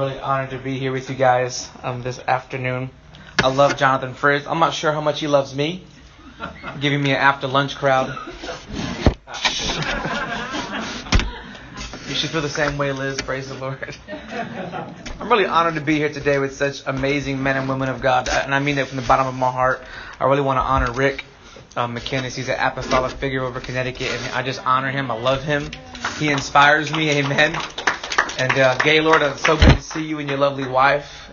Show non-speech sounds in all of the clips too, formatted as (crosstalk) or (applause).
really honored to be here with you guys um, this afternoon. I love Jonathan Friz. I'm not sure how much he loves me, giving me an after lunch crowd. You should feel the same way, Liz. Praise the Lord. I'm really honored to be here today with such amazing men and women of God, and I mean that from the bottom of my heart. I really want to honor Rick um, McKinnis. He's an apostolic figure over Connecticut, and I just honor him. I love him. He inspires me. Amen. And uh, Gaylord, it's so good to see you and your lovely wife.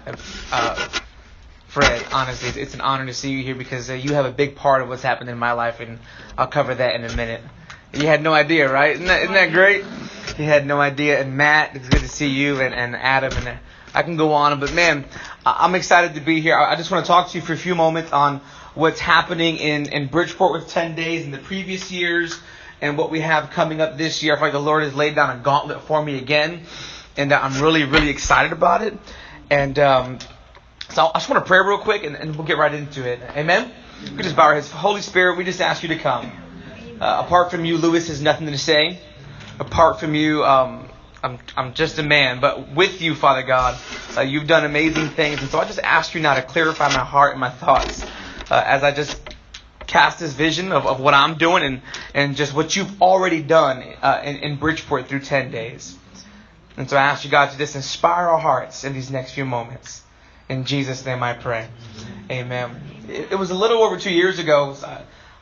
Uh, Fred, honestly, it's an honor to see you here because uh, you have a big part of what's happened in my life, and I'll cover that in a minute. You had no idea, right? Isn't that, isn't that great? You had no idea. And Matt, it's good to see you, and, and Adam, and I can go on, but man, I'm excited to be here. I just want to talk to you for a few moments on what's happening in, in Bridgeport with 10 days in the previous years and what we have coming up this year. I feel like the Lord has laid down a gauntlet for me again, and I'm really, really excited about it. And um, so I just want to pray real quick, and, and, we'll get right into it. Amen? We just bow our heads. Holy Spirit, we just ask you to come. Uh, apart from you, Lewis has nothing to say. Apart from you, um, I'm, I'm just a man. But with you, Father God, uh, you've done amazing things. And so I just ask you now to clarify my heart and my thoughts uh, as I just cast this vision of, of what I'm doing and, and just what you've already done uh, in, in Bridgeport through 10 days. And so I ask you, God, to just inspire our hearts in these next few moments. In Jesus' name I pray. Amen. It, was a little over two years ago.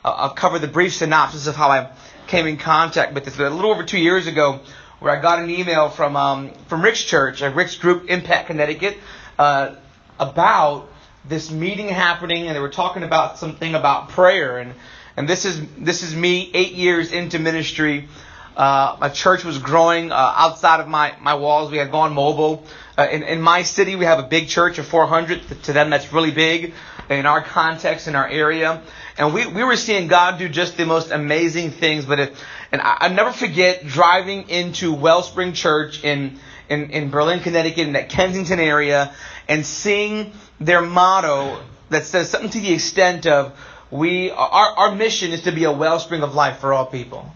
I'll, cover the brief synopsis of how I came in contact with this. But a little over two years ago, where I got an email from um, from Rick's church, a Rick's group, Impact Connecticut, uh, about this meeting happening, and they were talking about something about prayer, and and this is this is me eight years into ministry. Uh, my church was growing uh, outside of my, my walls. We had gone mobile. Uh, in, in my city, we have a big church of 400. To them, that's really big in our context, in our area. And we, we were seeing God do just the most amazing things. But and I, I never forget driving into Wellspring Church in, in, in Berlin, Connecticut, in that Kensington area, and seeing their motto that says something to the extent of we our, our mission is to be a wellspring of life for all people.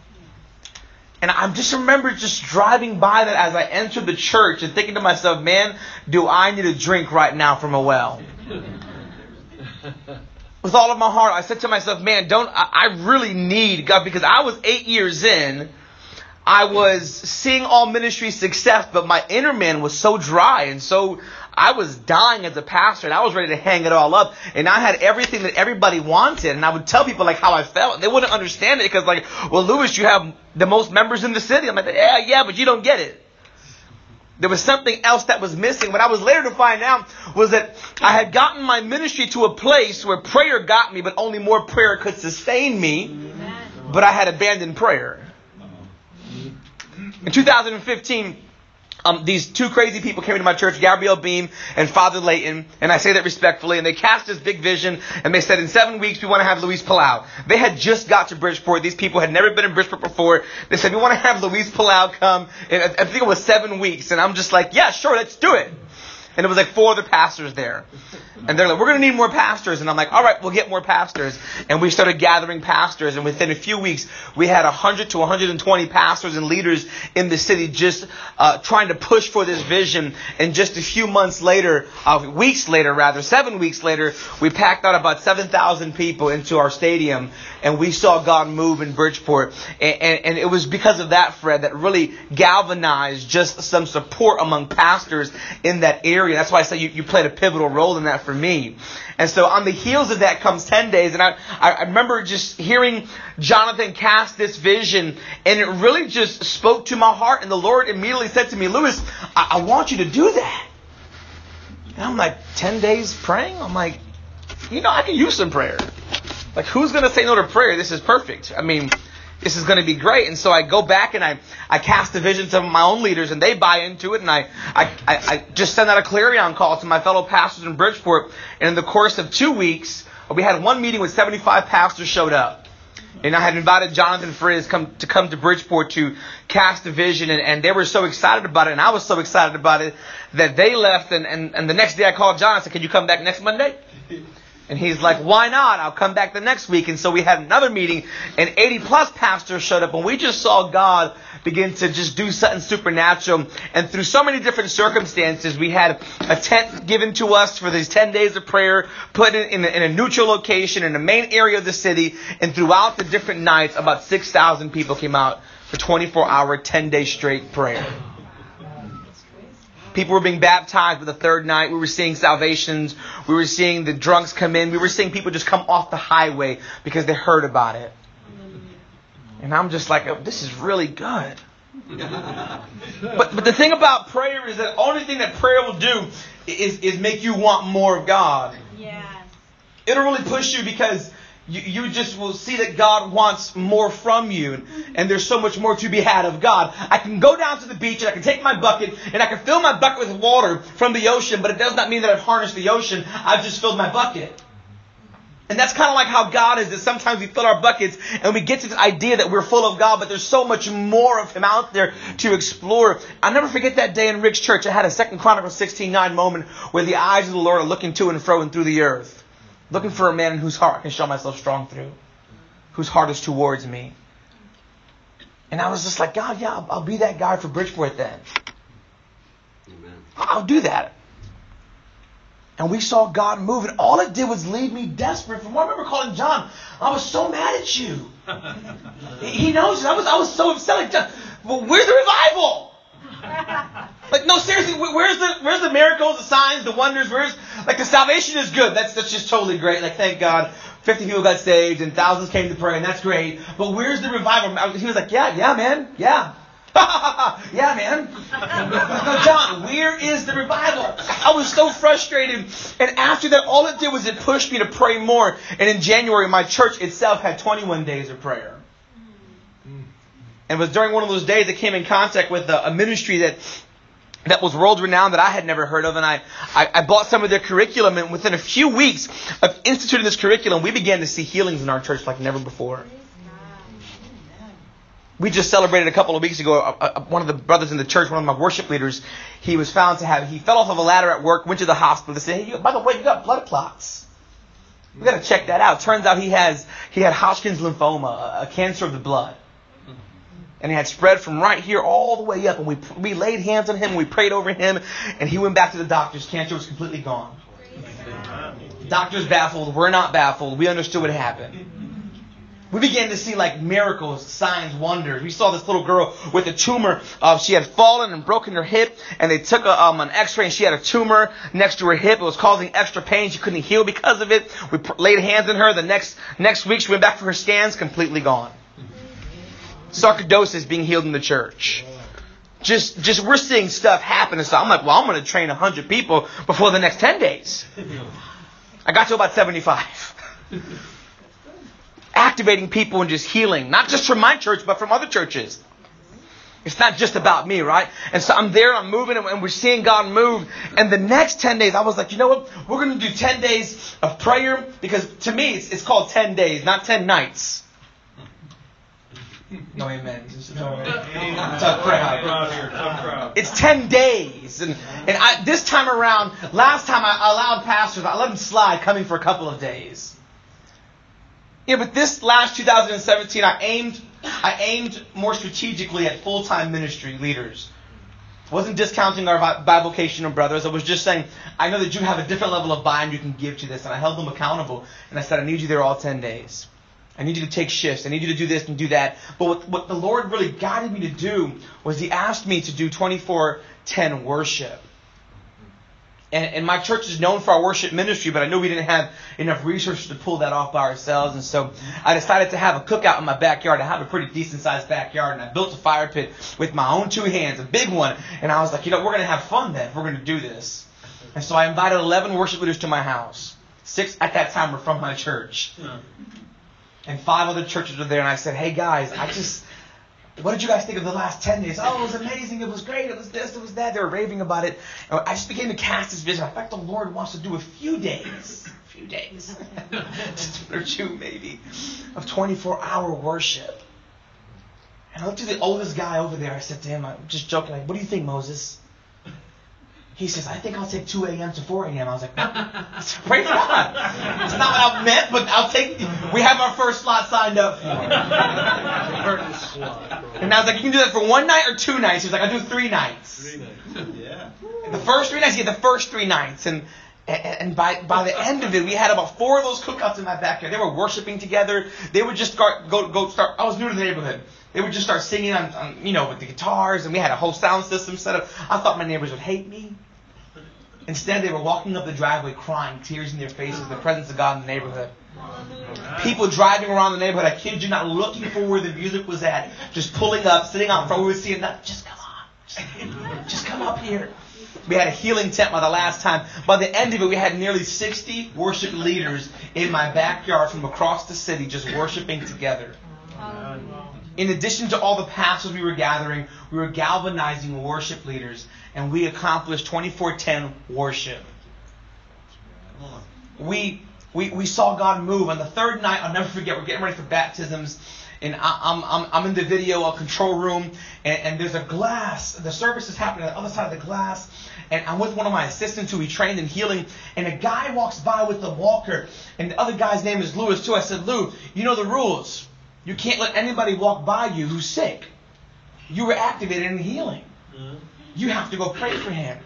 And I just remember just driving by that as I entered the church and thinking to myself, man, do I need a drink right now from a well? (laughs) With all of my heart, I said to myself, man, don't, I, I really need God because I was eight years in. I was seeing all ministry success, but my inner man was so dry and so I was dying as a pastor and I was ready to hang it all up. And I had everything that everybody wanted. And I would tell people like how I felt. And they wouldn't understand it because like, well, Lewis, you have the most members in the city. I'm like, yeah, yeah, but you don't get it. There was something else that was missing. What I was later to find out was that I had gotten my ministry to a place where prayer got me, but only more prayer could sustain me. But I had abandoned prayer. In 2015, um, these two crazy people came into my church, Gabriel Beam and Father Layton, and I say that respectfully, and they cast this big vision, and they said, in seven weeks, we want to have Luis Palau. They had just got to Bridgeport. These people had never been in Bridgeport before. They said, we want to have Luis Palau come, and I think it was seven weeks, and I'm just like, yeah, sure, let's do it. And it was like four other pastors there. And they're like, we're going to need more pastors. And I'm like, all right, we'll get more pastors. And we started gathering pastors. And within a few weeks, we had 100 to 120 pastors and leaders in the city just uh, trying to push for this vision. And just a few months later, uh, weeks later, rather, seven weeks later, we packed out about 7,000 people into our stadium. And we saw God move in Bridgeport. And, and, and it was because of that, Fred, that really galvanized just some support among pastors in that area. That's why I say you, you played a pivotal role in that for me. And so on the heels of that comes 10 days. And I, I remember just hearing Jonathan cast this vision and it really just spoke to my heart. And the Lord immediately said to me, Lewis, I, I want you to do that. And I'm like, 10 days praying? I'm like, you know, I can use some prayer. Like, who's going to say no to prayer? This is perfect. I mean, this is going to be great. And so I go back and I, I cast a vision to my own leaders and they buy into it. And I, I, I just send out a clarion call to my fellow pastors in Bridgeport. And in the course of two weeks, we had one meeting with 75 pastors showed up. And I had invited Jonathan Friz come, to come to Bridgeport to cast a vision, and, and they were so excited about it, and I was so excited about it that they left. And, and, and the next day I called John. I said, "Can you come back next Monday?" (laughs) And he's like, why not? I'll come back the next week. And so we had another meeting and 80 plus pastors showed up and we just saw God begin to just do something supernatural. And through so many different circumstances, we had a tent given to us for these 10 days of prayer, put in, in, a, in a neutral location in the main area of the city. And throughout the different nights, about 6,000 people came out for 24 hour, 10 day straight prayer. People were being baptized for the third night. We were seeing salvations. We were seeing the drunks come in. We were seeing people just come off the highway because they heard about it. And I'm just like, oh, this is really good. (laughs) but but the thing about prayer is that the only thing that prayer will do is, is make you want more of God. Yes. It'll really push you because you, just will see that God wants more from you. And there's so much more to be had of God. I can go down to the beach and I can take my bucket and I can fill my bucket with water from the ocean, but it does not mean that I've harnessed the ocean. I've just filled my bucket. And that's kind of like how God is, that sometimes we fill our buckets and we get to the idea that we're full of God, but there's so much more of Him out there to explore. I'll never forget that day in Rick's church. I had a Second Chronicles 16.9 moment where the eyes of the Lord are looking to and fro and through the earth. Looking for a man in whose heart I can show myself strong through, whose heart is towards me. And I was just like, God, yeah, I'll, I'll be that guy for Bridgeport then. Amen. I'll do that. And we saw God move, and all it did was leave me desperate. From what I remember calling John, I was so mad at you. (laughs) he knows it. I was, I was so upset. Like, John, well, where's the revival? (laughs) like no, seriously, where's the where's the miracles, the signs, the wonders? Where's like the salvation is good. That's that's just totally great. Like thank God, fifty people got saved and thousands came to pray, and that's great. But where's the revival? He was like, yeah, yeah, man, yeah. (laughs) yeah, man. no, John, where is the revival? I was so frustrated. And after that, all it did was it pushed me to pray more. And in January, my church itself had 21 days of prayer. And it was during one of those days I came in contact with a, a ministry that that was world renowned that I had never heard of, and I, I, I, bought some of their curriculum, and within a few weeks of instituting this curriculum, we began to see healings in our church like never before. We just celebrated a couple of weeks ago. Uh, uh, one of the brothers in the church, one of my worship leaders, he was found to have, he fell off of a ladder at work, went to the hospital. They said, hey, by the way, you got blood clots. We got to check that out. Turns out he has, he had Hodgkin's lymphoma, a cancer of the blood and it had spread from right here all the way up. And we, we laid hands on him, and we prayed over him, and he went back to the doctors. Cancer was completely gone. Doctors baffled. We're not baffled. We understood what happened. We began to see like miracles, signs, wonders. We saw this little girl with a tumor. Uh, she had fallen and broken her hip, and they took a, um, an X-ray, and she had a tumor next to her hip. It was causing extra pain. She couldn't heal because of it. We pr- laid hands on her. The next next week, she went back for her scans, completely gone sarcoidosis being healed in the church. Just, just we're seeing stuff happen. And so I'm like, well, I'm going to train 100 people before the next 10 days. I got to about 75. (laughs) Activating people and just healing, not just from my church, but from other churches. It's not just about me, right? And so I'm there, I'm moving, and we're seeing God move. And the next 10 days, I was like, you know what? We're going to do 10 days of prayer because to me, it's, it's called 10 days, not 10 nights. No amen. Tough crowd. It's ten days, and and I, this time around, last time I allowed pastors, I let them slide, coming for a couple of days. Yeah, but this last 2017, I aimed I aimed more strategically at full time ministry leaders. I wasn't discounting our bivocational brothers. I was just saying, I know that you have a different level of buy-in you can give to this, and I held them accountable. And I said, I need you there all ten days. I need you to take shifts. I need you to do this and do that. But what, what the Lord really guided me to do was He asked me to do 24 10 worship. And, and my church is known for our worship ministry, but I knew we didn't have enough resources to pull that off by ourselves. And so I decided to have a cookout in my backyard. I have a pretty decent sized backyard, and I built a fire pit with my own two hands, a big one. And I was like, you know, we're going to have fun then. We're going to do this. And so I invited 11 worship leaders to my house. Six at that time were from my church and five other churches were there, and I said, "Hey guys, I just." What did you guys think of the last 10 days? Oh, it was amazing. It was great. It was this. It was that. They were raving about it. And I just began to cast this vision. I fact, the Lord wants to do a few days, a few days, (laughs) just one or two maybe, of 24 hour worship. And I looked at the oldest guy over there. I said to him, I'm just joking, like, what do you think, Moses? He says, I think I'll take 2 a.m. to 4 a.m. I was like, praise (laughs) God. It's not what I meant, but I'll take We have our first slot signed up for. and I was like, you can do that for one night or two nights. He was like, I'll do three nights. Three nights. (laughs) yeah. The first three nights, he had the first three nights. And and by, by the end of it, we had about four of those cookouts in my backyard. They were worshiping together. They would just start, go, go start. I was new to the neighborhood. They would just start singing on, on, you know, with the guitars, and we had a whole sound system set up. I thought my neighbors would hate me. Instead, they were walking up the driveway crying, tears in their faces, the presence of God in the neighborhood. People driving around the neighborhood, I kid you not, looking for where the music was at, just pulling up, sitting out front. We would see it. Just come on. Just, just come up here. We had a healing tent by the last time. By the end of it, we had nearly 60 worship leaders in my backyard from across the city just worshiping together. In addition to all the pastors we were gathering, we were galvanizing worship leaders, and we accomplished 2410 worship. We, we, we saw God move. On the third night, I'll never forget, we're getting ready for baptisms, and I, am I'm, I'm in the video a control room, and, and there's a glass. The service is happening on the other side of the glass, and I'm with one of my assistants who we trained in healing, and a guy walks by with a walker, and the other guy's name is Lewis too. I said, Lou, you know the rules. You can't let anybody walk by you who's sick. You were activated in healing. Mm-hmm. You have to go pray for him.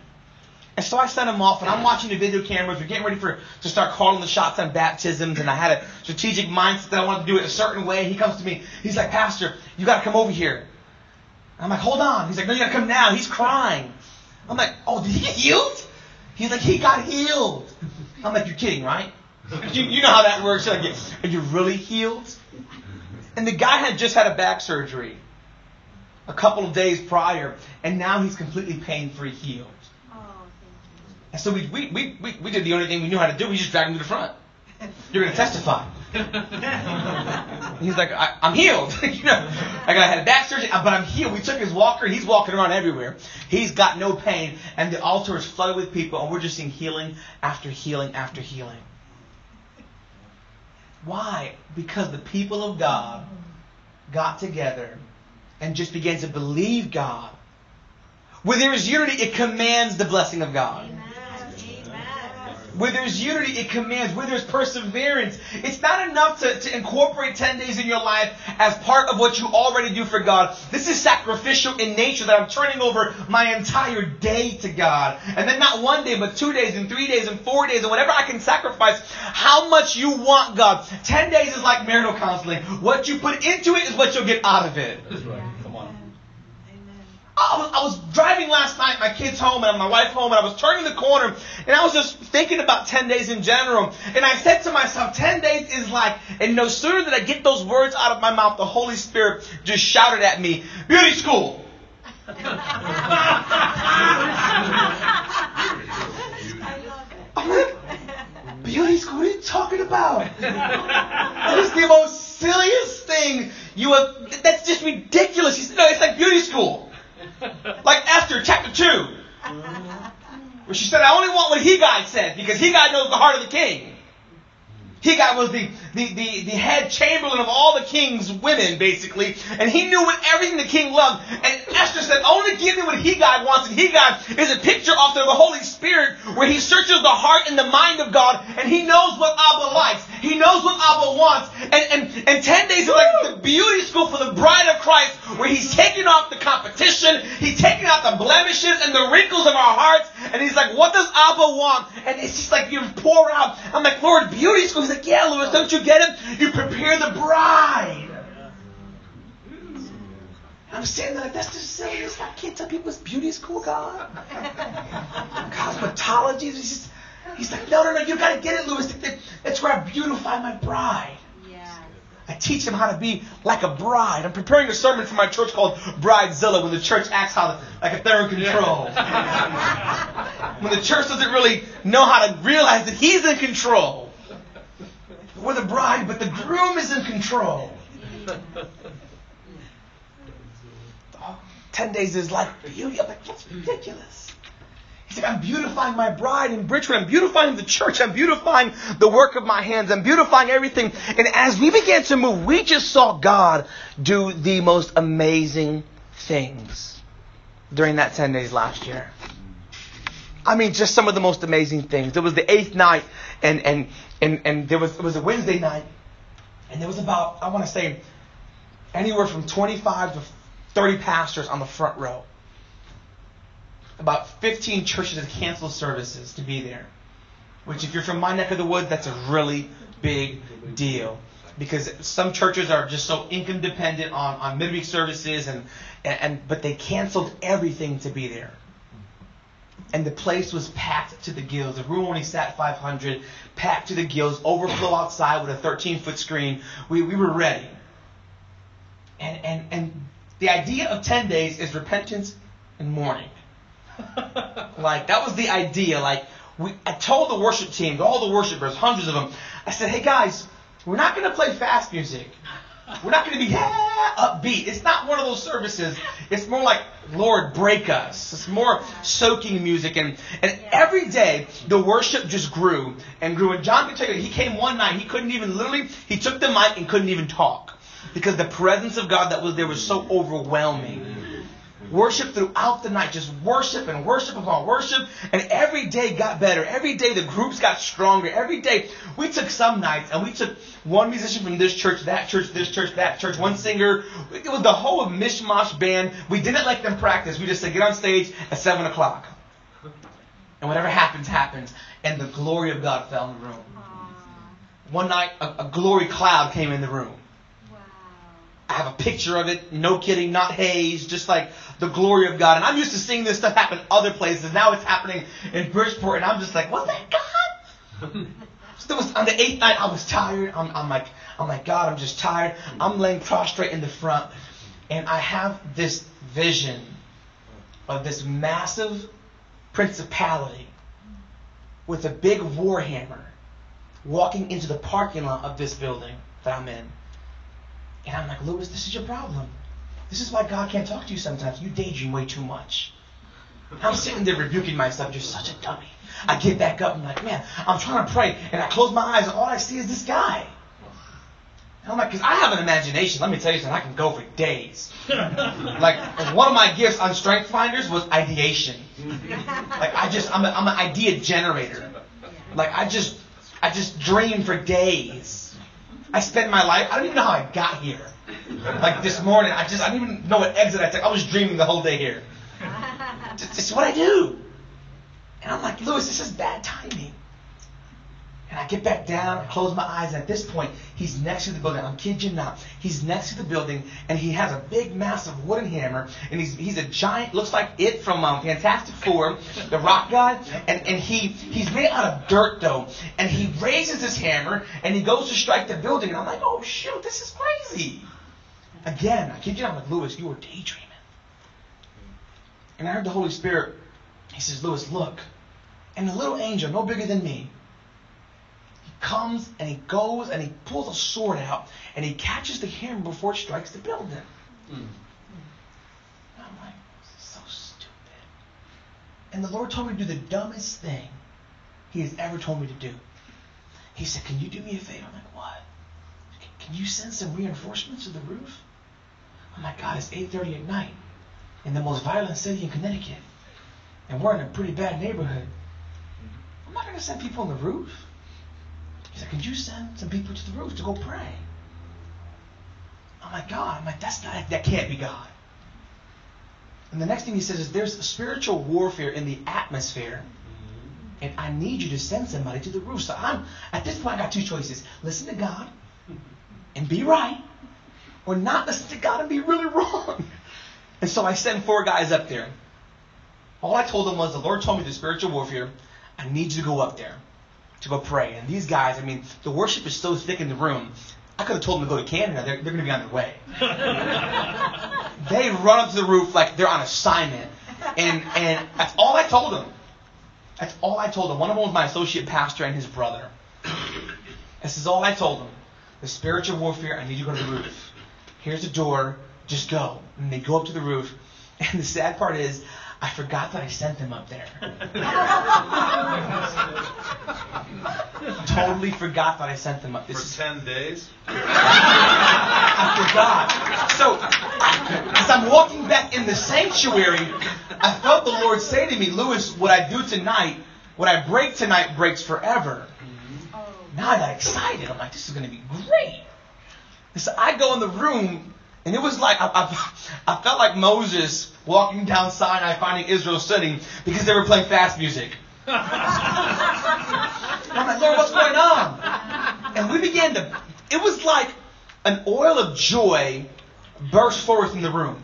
And so I sent him off, and I'm watching the video cameras. We're getting ready for to start calling the shots on baptisms, and I had a strategic mindset that I wanted to do it a certain way. He comes to me. He's like, Pastor, you got to come over here. I'm like, hold on. He's like, no, you got to come now. He's crying. I'm like, oh, did he get healed? He's like, he got healed. I'm like, you're kidding, right? (laughs) You, you know how that works. Like, are you really healed? And the guy had just had a back surgery a couple of days prior, and now he's completely pain free healed. Oh, and so we, we, we, we, we did the only thing we knew how to do. We just dragged him to the front. You're going to testify. (laughs) he's like, I, am healed. (laughs) you know, like I had a back surgery, uh, but I'm healed. We took his walker. He's walking around everywhere. He's got no pain, and the altar is flooded with people, and we're just seeing healing after healing after healing. Why? Because the people of God got together and just began to believe God. Where there is unity, it commands the blessing of God. Amen. Where there's unity, it commands. Where there's perseverance, it's not enough to, to incorporate 10 days in your life as part of what you already do for God. This is sacrificial in nature that I'm turning over my entire day to God. And then not one day, but two days and three days and four days and whatever I can sacrifice, how much you want God. 10 days is like marital counseling. What you put into it is what you'll get out of it. I was, driving last night, my kids home and my wife home, and I was turning the corner, and I was just thinking about 10 days in general. And I said to myself, 10 days is like, and no sooner did I get those words out of my mouth, the Holy Spirit just shouted at me, beauty school. Beauty school, what are you talking about? That is the most silliest thing you have, that's just ridiculous. Said, no, it's like beauty school. (laughs) Like Esther, chapter 2. Mm-hmm. Where she said, I only want what He Hegai said, because He Hegai knows the heart of the king. Hegai was the, the, the, the, head chamberlain of all the king's women, basically, and he knew what everything the king loved. And Esther said, only give me what Hegai wants. And Hegai is a picture of the Holy Spirit, where he searches the heart and the mind of God, and he knows what Abba likes. He knows what Abba wants. And, and, and 10 days is like the beauty school for the bride of Christ, where he's taking off the competition, he's taking out the blemishes and the wrinkles of our hearts, and he's like, what does Abba want? And it's just like you pour out. I'm like, Lord, beauty school. Like, yeah, Lewis, don't you get it? You prepare the bride. I'm saying that like, that's the silliest. I can't tell people it's beauty school, God. (laughs) Cosmetology. He's, just, he's like, no, no, no, you got to get it, Lewis. That's where I beautify my bride. I teach them how to be like a bride. I'm preparing a sermon for my church called Bridezilla when the church acts how like if they're in control. (laughs) when the church doesn't really know how to realize that he's in control. We're the bride, but the groom is in control. (laughs) Oh, Ten days is like beauty. I'm like, that's ridiculous. He's like, I'm beautifying my bride in Bridgewood. I'm beautifying the church. I'm beautifying the work of my hands. I'm beautifying everything. And as we began to move, we just saw God do the most amazing things during that 10 days last year. I mean, just some of the most amazing things. It was the eighth night, and and and and there was it was a Wednesday night, and there was about I want to say anywhere from 25 to 30 pastors on the front row. About 15 churches had canceled services to be there. Which, if you're from my neck of the woods, that's a really big deal because some churches are just so income dependent on, on midweek services and, and, and but they canceled everything to be there and the place was packed to the gills. The room only sat 500, packed to the gills, overflow outside with a 13 foot screen. We, we were ready. And, and, and the idea of 10 days is repentance and mourning. (laughs) like, that was the idea. Like, we, I told the worship team, all the worshipers, hundreds of them, I said, hey guys, we're not going to play fast music. We're not going to be yeah, upbeat. It's not one of those services. It's more like, Lord, break us. It's more soaking music. And, and every day, the worship just grew and grew. And John can tell you, he came one night, he couldn't even, literally, he took the mic and couldn't even talk. Because the presence of God that was there was so overwhelming. Worship throughout the night, just worship and worship upon worship. And every day got better. Every day the groups got stronger. Every day we took some nights and we took one musician from this church, that church, this church, that church, one singer. It was the whole mishmash band. We didn't let them practice. We just said, get on stage at 7 o'clock. And whatever happens, happens. And the glory of God fell in the room. One night, a, a glory cloud came in the room. I have a picture of it. No kidding, not haze, just like the glory of God. And I'm used to seeing this stuff happen other places. Now it's happening in Bridgeport, and I'm just like, was that God? (laughs) so was, on the eighth night, I was tired. I'm, I'm like, I'm like, God, I'm just tired. I'm laying prostrate in the front, and I have this vision of this massive principality with a big warhammer walking into the parking lot of this building that I'm in. And I'm like, Lewis, this is your problem. This is why God can't talk to you sometimes. You daydream way too much. I'm sitting there rebuking myself. You're such a dummy. I get back up. I'm like, man, I'm trying to pray. And I close my eyes, and all I see is this guy. And I'm like, because I have an imagination. Let me tell you something. I can go for days. (laughs) like, one of my gifts on Strength Finders was ideation. Like, I just, I'm, a, I'm an idea generator. Like, I just, I just dream for days. I spent my life, I don't even know how I got here. Like this morning, I just, I don't even know what exit I took. I was dreaming the whole day here. (laughs) This is what I do. And I'm like, Lewis, this is bad timing. And I get back down, close my eyes, and at this point, he's next to the building. I'm kidding you not. He's next to the building, and he has a big, massive wooden hammer, and he's he's a giant, looks like it from um, Fantastic Four, the rock guy, and, and he he's made out of dirt though, and he raises his hammer, and he goes to strike the building, and I'm like, oh shoot, this is crazy. Again, I kid you not, I'm like, Lewis, you were daydreaming. And I heard the Holy Spirit, he says, Lewis, look, and the little angel, no bigger than me, comes and he goes and he pulls a sword out and he catches the hammer before it strikes the building. Mm. I'm like, so stupid. And the Lord told me to do the dumbest thing he has ever told me to do. He said, Can you do me a favor? I'm like, What? Can you send some reinforcements to the roof? I'm like, God, it's 8.30 at night in the most violent city in Connecticut. And we're in a pretty bad neighborhood. I'm not going to send people on the roof. He said, Could you send some people to the roof to go pray? I'm like, God, I'm like, that's not that can't be God. And the next thing he says is there's spiritual warfare in the atmosphere. And I need you to send somebody to the roof. So I'm at this point I got two choices. Listen to God and be right. Or not listen to God and be really wrong. And so I sent four guys up there. All I told them was the Lord told me the spiritual warfare. I need you to go up there to go pray. And these guys, I mean, the worship is so thick in the room. I could have told them to go to Canada. They're, they're going to be on their way. (laughs) they run up to the roof like they're on assignment. And, and that's all I told them. That's all I told them. One of them was my associate pastor and his brother. This is all I told them. The spiritual warfare, I need you to go to the roof. Here's the door. Just go. And they go up to the roof. And the sad part is, I forgot that I sent them up there. (laughs) totally forgot that I sent them up. This For 10 days? I forgot. So, as I'm walking back in the sanctuary, I felt the Lord say to me, Lewis, what I do tonight, what I break tonight breaks forever. Mm-hmm. Now I got excited. I'm like, this is going to be great. So I go in the room, and it was like, I, I, I felt like Moses walking down Sinai finding Israel sitting because they were playing fast music. I'm like, Lord, what's going on? And we began to, it was like an oil of joy burst forth in the room.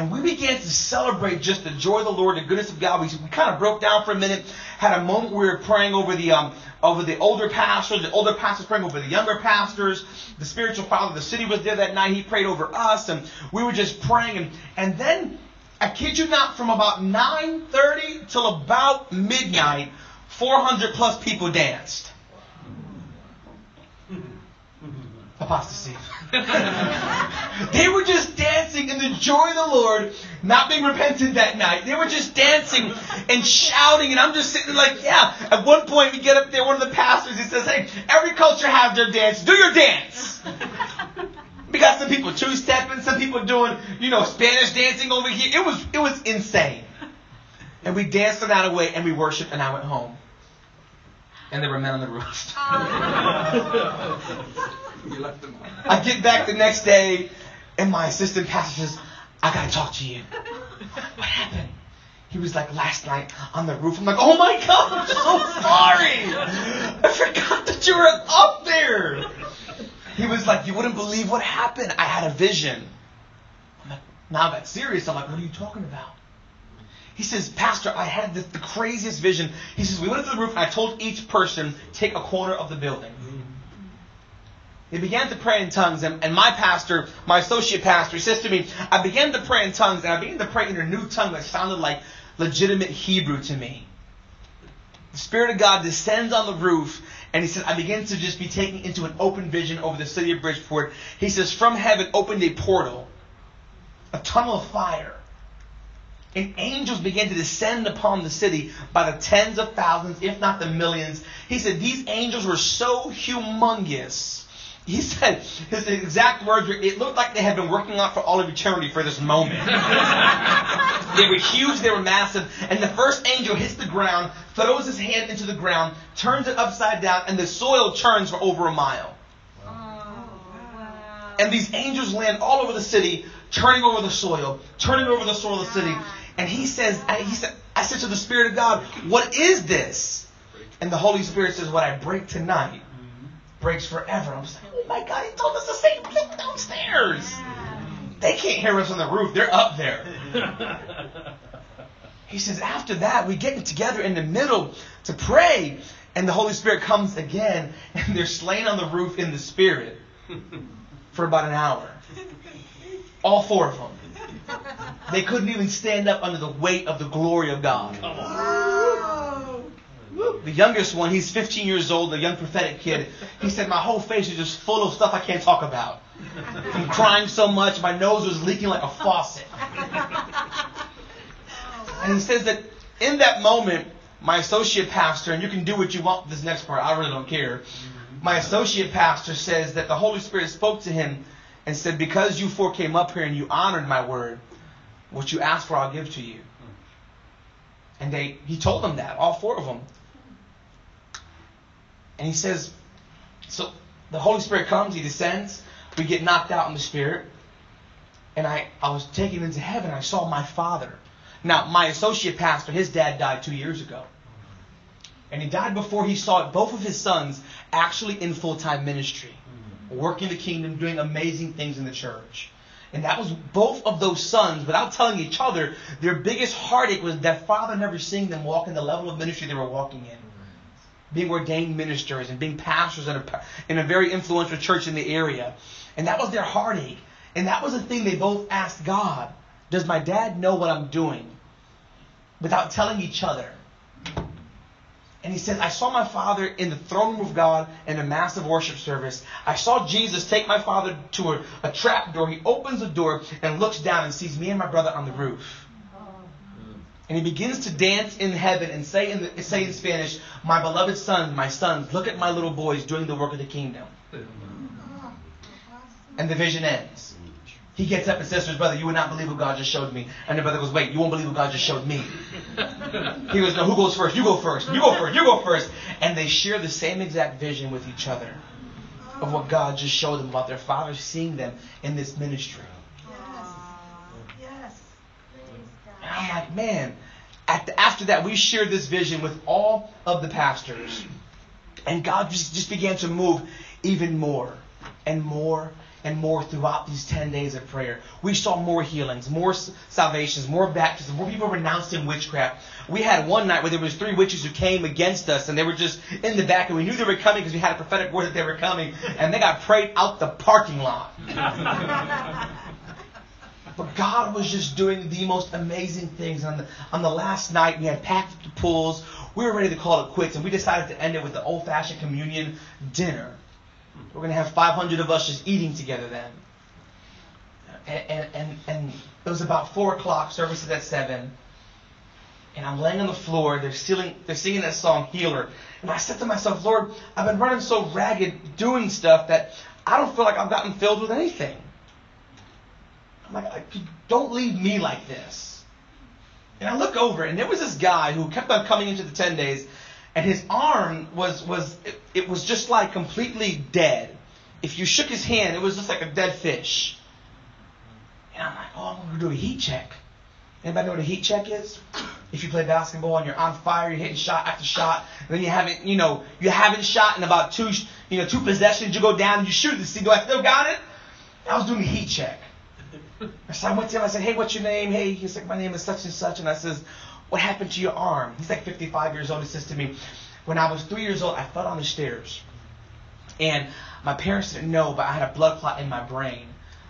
And we began to celebrate just the joy of the Lord, the goodness of God. We, we kind of broke down for a minute, had a moment where we were praying over the um, over the older pastors, the older pastors praying over the younger pastors. The spiritual father of the city was there that night. He prayed over us, and we were just praying. And, and then, I kid you not, from about 9.30 till about midnight, 400 plus people danced. (laughs) Apostasy. (laughs) they were just dancing in the joy of the Lord, not being repentant that night. They were just dancing and shouting, and I'm just sitting like, yeah. At one point, we get up there, one of the pastors, he says, hey, every culture has their dance. Do your dance. Got some people two-stepping, some people doing, you know, Spanish dancing over here. It was, it was insane. And we danced the night away, and we worshiped, and I went home. And there were men on the roof. (laughs) Ah. I get back the next day, and my assistant pastor says, I gotta talk to you. (laughs) What happened? He was like, last night on the roof. I'm like, oh my God, I'm so sorry. I forgot that you were up there. He was like, you wouldn't believe what happened. I had a vision. I'm like, now that's serious. I'm like, what are you talking about? He says, Pastor, I had the, the craziest vision. He says, we went up to the roof and I told each person, take a corner of the building. They began to pray in tongues, and, and my pastor, my associate pastor, says to me, I began to pray in tongues, and I began to pray in a new tongue that sounded like legitimate Hebrew to me. The Spirit of God descends on the roof, and he said, I begin to just be taken into an open vision over the city of Bridgeport. He says, From heaven opened a portal, a tunnel of fire. And angels began to descend upon the city by the tens of thousands, if not the millions. He said, These angels were so humongous he said his exact words were, it looked like they had been working out for all of eternity for this moment. (laughs) they were huge, they were massive, and the first angel hits the ground, throws his hand into the ground, turns it upside down, and the soil churns for over a mile. Oh, and these angels land all over the city, turning over the soil, turning over the soil of the city. And he says, he said, I said to the Spirit of God, what is this? And the Holy Spirit says, what I break tonight breaks forever. I'm just like, oh my God, he told us the same thing downstairs. They can't hear us on the roof. They're up there. (laughs) he says, after that, we get together in the middle to pray. And the Holy Spirit comes again, and they're slain on the roof in the Spirit (laughs) for about an hour. All four of them. They couldn't even stand up under the weight of the glory of God. The youngest one, he's 15 years old, a young prophetic kid. He said, My whole face is just full of stuff I can't talk about. I'm crying so much, my nose was leaking like a faucet. (laughs) And he says that in that moment, my associate pastor, and you can do what you want with this next part, I really don't care. My associate pastor says that the Holy Spirit spoke to him and said, Because you four came up here and you honored my word, what you asked for, I'll give to you. And they, he told them that, all four of them. And he says, so the Holy Spirit comes, he descends, we get knocked out in the Spirit. And I, I was taken into heaven. I saw my father. Now, my associate pastor, his dad died two years ago. And he died before he saw both of his sons actually in full time ministry, working the kingdom, doing amazing things in the church. And that was both of those sons, without telling each other, their biggest heartache was that father never seeing them walk in the level of ministry they were walking in being ordained ministers and being pastors in a, in a very influential church in the area. And that was their heartache. And that was the thing they both asked God Does my dad know what I'm doing? Without telling each other. And he said, I saw my father in the throne room of God in a massive worship service. I saw Jesus take my father to a, a trap door. He opens the door and looks down and sees me and my brother on the roof. And he begins to dance in heaven and say in, the, say in Spanish, My beloved sons, my sons, look at my little boys doing the work of the kingdom. And the vision ends. He gets up and says to his brother, You would not believe what God just showed me. And the brother goes, Wait, you won't believe what God just showed me. (laughs) he goes, No, who goes first? You go first. You go first. You go first. And they share the same exact vision with each other of what God just showed them about their father seeing them in this ministry. Yes. Yes. And I'm like, man, the, after that, we shared this vision with all of the pastors. And God just, just began to move even more and more and more throughout these 10 days of prayer. We saw more healings, more salvations, more baptisms, more people renouncing witchcraft. We had one night where there was three witches who came against us and they were just in the back and we knew they were coming because we had a prophetic word that they were coming and they got prayed out the parking lot. (laughs) but God was just doing the most amazing things. On the, on the last night, we had packed up the pools. We were ready to call it quits and we decided to end it with the old-fashioned communion dinner. We're going to have 500 of us just eating together then. And, and, and it was about 4 o'clock, service is at 7. And I'm laying on the floor. They're, singing, they're singing that song, Healer. And I said to myself, Lord, I've been running so ragged doing stuff that I don't feel like I've gotten filled with anything. I'm like, don't leave me like this. And I look over, and there was this guy who kept on coming into the 10 days and his arm was was it, it, was just like completely dead. If you shook his hand, it was just like a dead fish. And I'm like, oh, I'm gonna do a heat check. Anybody know what a heat check is? (clears throat) If you play basketball and you're on fire, you're hitting shot after shot, and then you haven't, you know, you haven't shot in about two, you know, two possessions. You go down and you shoot the see, do I still got it? I was doing a heat check. So I went to him. I said, "Hey, what's your name?" Hey, he's like, "My name is such and such." And I says, what happened to your arm? He's like 55 years old. He says to me, When I was three years old, I fell down the stairs. And my parents didn't know, but I had a blood clot in my brain.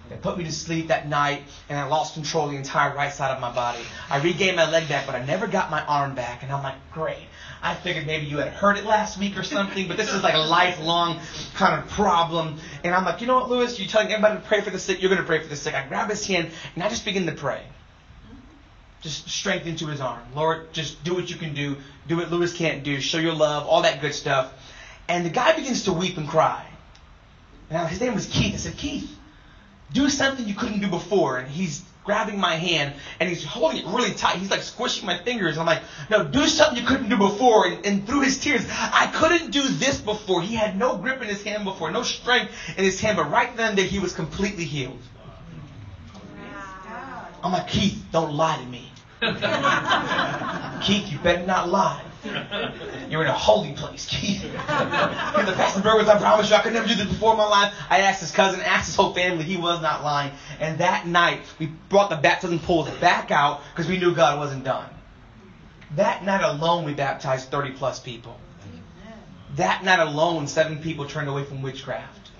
They put me to sleep that night, and I lost control of the entire right side of my body. I regained my leg back, but I never got my arm back. And I'm like, great. I figured maybe you had heard it last week or something, but this is like a lifelong kind of problem. And I'm like, you know what, Lewis? You're telling everybody to pray for the sick. You're going to pray for the sick. I grab his hand, and I just begin to pray just strength into his arm. Lord, just do what you can do. Do what Lewis can't do. Show your love, all that good stuff. And the guy begins to weep and cry. Now, his name was Keith. I said, Keith, do something you couldn't do before. And he's grabbing my hand and he's holding it really tight. He's like squishing my fingers. I'm like, no, do something you couldn't do before. And, and through his tears, I couldn't do this before. He had no grip in his hand before, no strength in his hand. But right then, there, he was completely healed. I'm like, Keith, don't lie to me. (laughs) Keith, you better not lie. You're in a holy place, Keith. (laughs) He's the Pastor Burgers, I promise you, I could never do this before in my life. I asked his cousin, asked his whole family, he was not lying. And that night, we brought the baptism pools back out because we knew God wasn't done. That night alone, we baptized 30 plus people. That night alone, seven people turned away from witchcraft.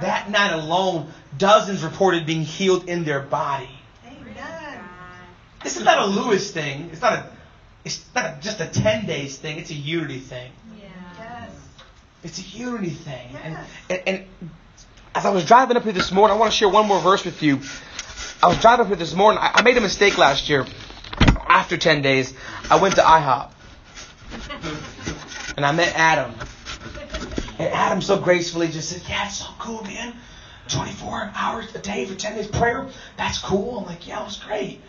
That night alone, dozens reported being healed in their body. This is not a Lewis thing. It's not a. It's not just a ten days thing. It's a unity thing. Yeah. Yes. It's a unity thing. Yes. And, and and as I was driving up here this morning, I want to share one more verse with you. I was driving up here this morning. I, I made a mistake last year. After ten days, I went to IHOP and I met Adam. And Adam so gracefully just said, "Yeah, it's so cool, man. 24 hours a day for 10 days prayer. That's cool." I'm like, "Yeah, it was great."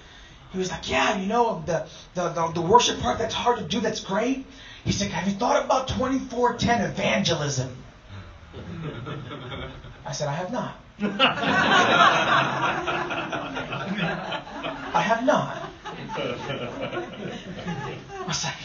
He was like, yeah, you know, the, the, the, the worship part that's hard to do, that's great. He's like, have you thought about 2410 evangelism? I said, I have not. (laughs) I have not. (laughs) I was like,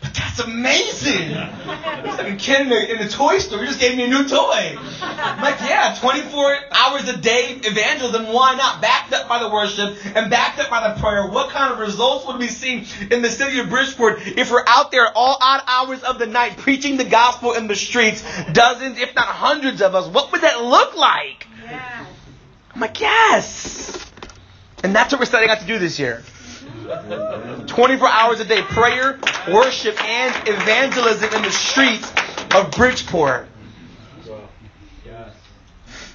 but that's amazing. He's like a kid in the, in the toy store. You just gave me a new toy. I'm like, yeah, 24 hours a day evangelism. Why not? Backed up by the worship and backed up by the prayer. What kind of results would we see in the city of Bridgeport if we're out there all odd hours of the night preaching the gospel in the streets? Dozens, if not hundreds of us. What would that look like? Yeah. I'm like, yes. And that's what we're setting out to do this year. 24 hours a day, prayer, worship, and evangelism in the streets of Bridgeport.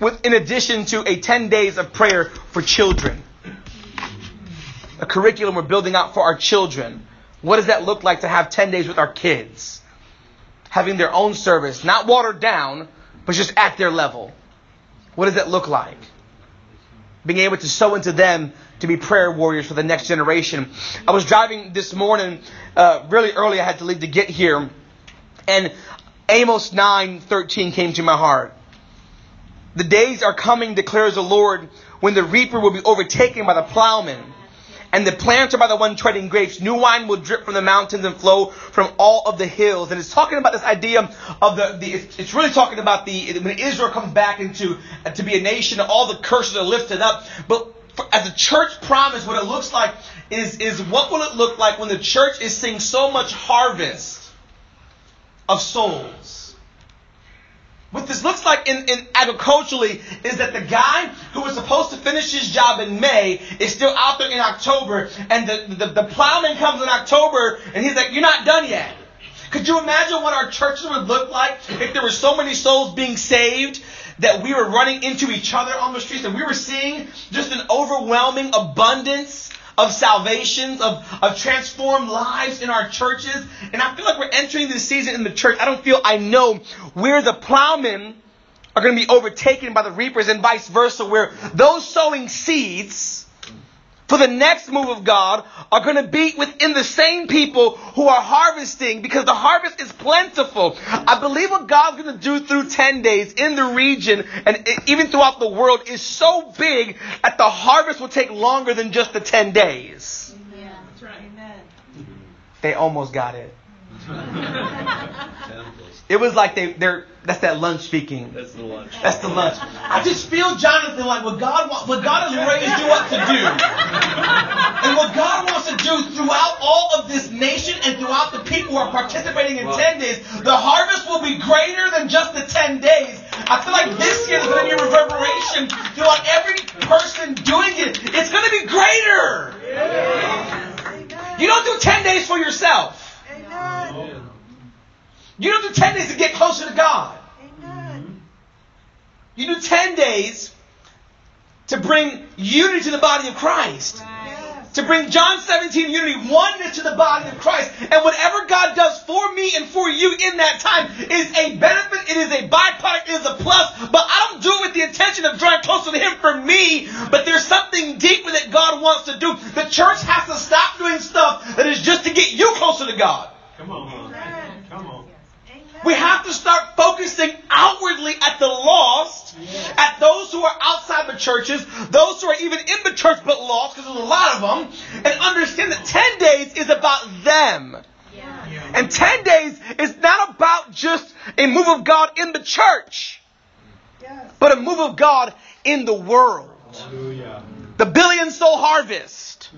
With, in addition to a 10 days of prayer for children. A curriculum we're building out for our children. What does that look like to have 10 days with our kids? Having their own service, not watered down, but just at their level. What does that look like? Being able to sow into them to be prayer warriors for the next generation. I was driving this morning, uh, really early. I had to leave to get here, and Amos nine thirteen came to my heart. The days are coming, declares the Lord, when the reaper will be overtaken by the plowman and the planter by the one treading grapes. New wine will drip from the mountains and flow from all of the hills. And it's talking about this idea of the, the it's, really talking about the, when Israel comes back into, to be a nation, all the curses are lifted up. But for, as a church promise, what it looks like is, is what will it look like when the church is seeing so much harvest of souls? What this looks like in, in agriculturally is that the guy who was supposed to finish his job in May is still out there in October, and the, the, the plowman comes in October, and he's like, You're not done yet. Could you imagine what our churches would look like if there were so many souls being saved that we were running into each other on the streets and we were seeing just an overwhelming abundance of salvations, of, of transformed lives in our churches. And I feel like we're entering this season in the church. I don't feel, I know where the plowmen are going to be overtaken by the reapers and vice versa, where those sowing seeds for the next move of God are going to be within the same people who are harvesting because the harvest is plentiful. I believe what God's going to do through 10 days in the region and even throughout the world is so big that the harvest will take longer than just the 10 days. Yeah, that's right. Amen. They almost got it. (laughs) It was like they, they're, that's that lunch speaking. That's the lunch. That's the lunch. I just feel, Jonathan, like what God wants, what God has raised you up to do, and what God wants to do throughout all of this nation and throughout the people who are participating in 10 days, the harvest will be greater than just the 10 days. I feel like this year is going to be a reverberation throughout every person doing it. It's going to be greater. Amen. You don't do 10 days for yourself. Amen. You don't do 10 days to get closer to God. Amen. You do 10 days to bring unity to the body of Christ. Yes. To bring John 17 unity, oneness to the body of Christ. And whatever God does for me and for you in that time is a benefit, it is a byproduct, it is a plus. But I don't do it with the intention of drawing closer to Him for me. But there's something deeper that God wants to do. The church has to stop doing stuff that is just to get you closer to God. Come on, man. Amen. Come on. Amen. We have to start focusing outwardly at the lost, at those who are outside the churches, those who are even in the church but lost, because there's a lot of them, and understand that 10 days is about them. Yeah. And 10 days is not about just a move of God in the church, Yes. but a move of God in the world. Hallelujah. The billion soul harvest.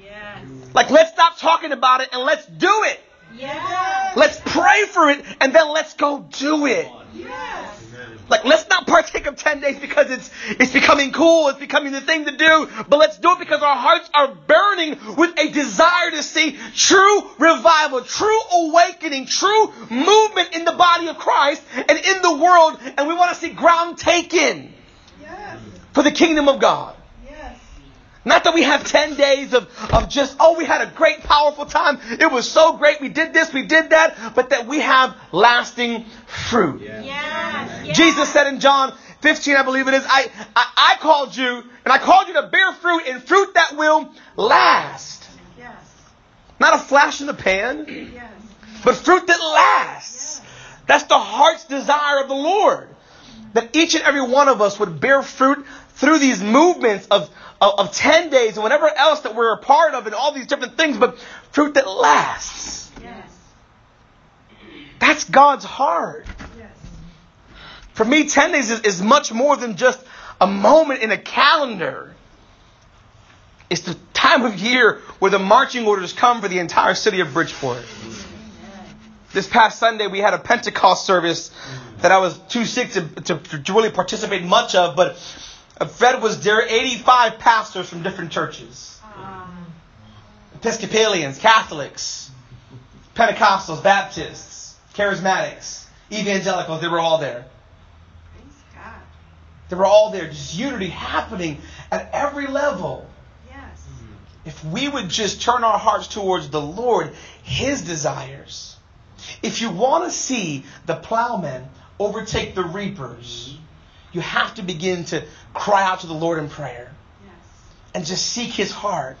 Yes. Like, let's stop talking about it and let's do it. Yes. Let's pray for it and then let's go do it. Yes. Like, let's not partake of 10 days because it's, it's becoming cool, it's becoming the thing to do, but let's do it because our hearts are burning with a desire to see true revival, true awakening, true movement in the body of Christ and in the world, and we want to see ground taken Yes. for the kingdom of God. Yes. Not that we have 10 days of, of just, oh, we had a great, powerful time. It was so great. We did this, we did that. But that we have lasting fruit. Yes. Yes. Jesus said in John 15, I believe it is, I, I, I called you, and I called you to bear fruit, and fruit that will last. Yes. Not a flash in the pan, Yes. but fruit that lasts. That's the heart's desire of the Lord. That each and every one of us would bear fruit through these movements of, of, of 10 days and whatever else that we're a part of and all these different things, but fruit that lasts. Yes. That's God's heart. Yes. For me, 10 days is, is much more than just a moment in a calendar. It's the time of year where the marching orders come for the entire city of Bridgeport. This past Sunday, we had a Pentecost service that I was too sick to, to, to really participate much of, but Fred was there, 85 pastors from different churches Um, Episcopalians, Catholics, Pentecostals, Baptists, Charismatics, Evangelicals, they were all there. praise God. They were all there, just unity happening at every level. Yes. If we would just turn our hearts towards the Lord, His desires. If you want to see the plowmen overtake the reapers, you have to begin to cry out to the Lord in prayer Yes. and just seek his heart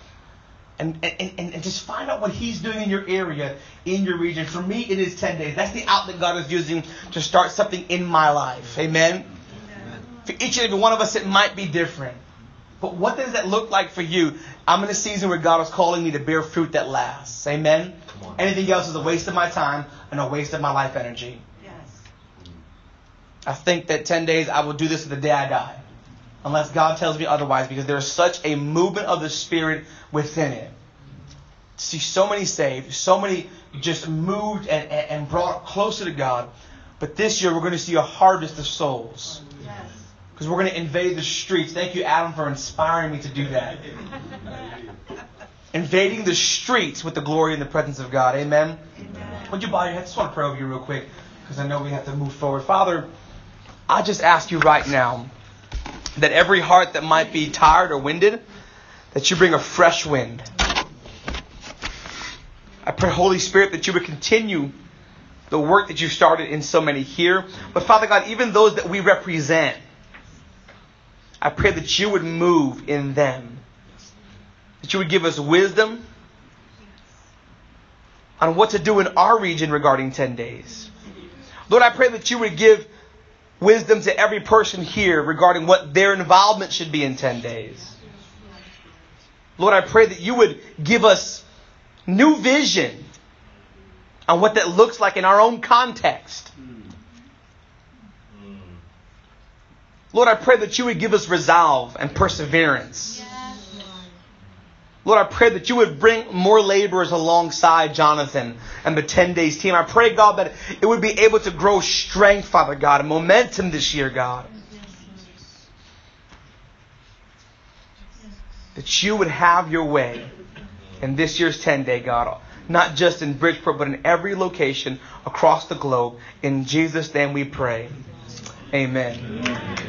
and, and, and, and just find out what he's doing in your area, in your region. For me, it is 10 days. That's the outlet God is using to start something in my life. Amen? For each and every one of us, it might be different. But what does that look like for you? I'm in a season where God is calling me to bear fruit that lasts. Amen? Anything else is a waste of my time and a waste of my life energy. I think that 10 days I will do this to the day I die. Unless God tells me otherwise, because there is such a movement of the Spirit within it. See so many saved, so many just moved and, and, brought closer to God. But this year we're going to see a harvest of souls. Yes. Because we're going to invade the streets. Thank you, Adam, for inspiring me to do that. (laughs) Invading the streets with the glory and the presence of God. Amen. Amen. Would you bow your head? I just want to pray over you real quick because I know we have to move forward. Father, I just ask you right now that every heart that might be tired or winded, that you bring a fresh wind. I pray, Holy Spirit, that you would continue the work that you started in so many here. But Father God, even those that we represent, I pray that you would move in them. That you would give us wisdom on what to do in our region regarding 10 days. Lord, I pray that you would give wisdom to every person here regarding what their involvement should be in 10 days. Lord, I pray that you would give us new vision on what that looks like in our own context. Lord, I pray that you would give us resolve and perseverance. Lord, I pray that you would bring more laborers alongside Jonathan and the 10 days team. I pray, God, that it would be able to grow strength, Father God, and momentum this year, God. That you would have your way in this year's 10 day, God. Not just in Bridgeport, but in every location across the globe. In Jesus' name we pray. Amen.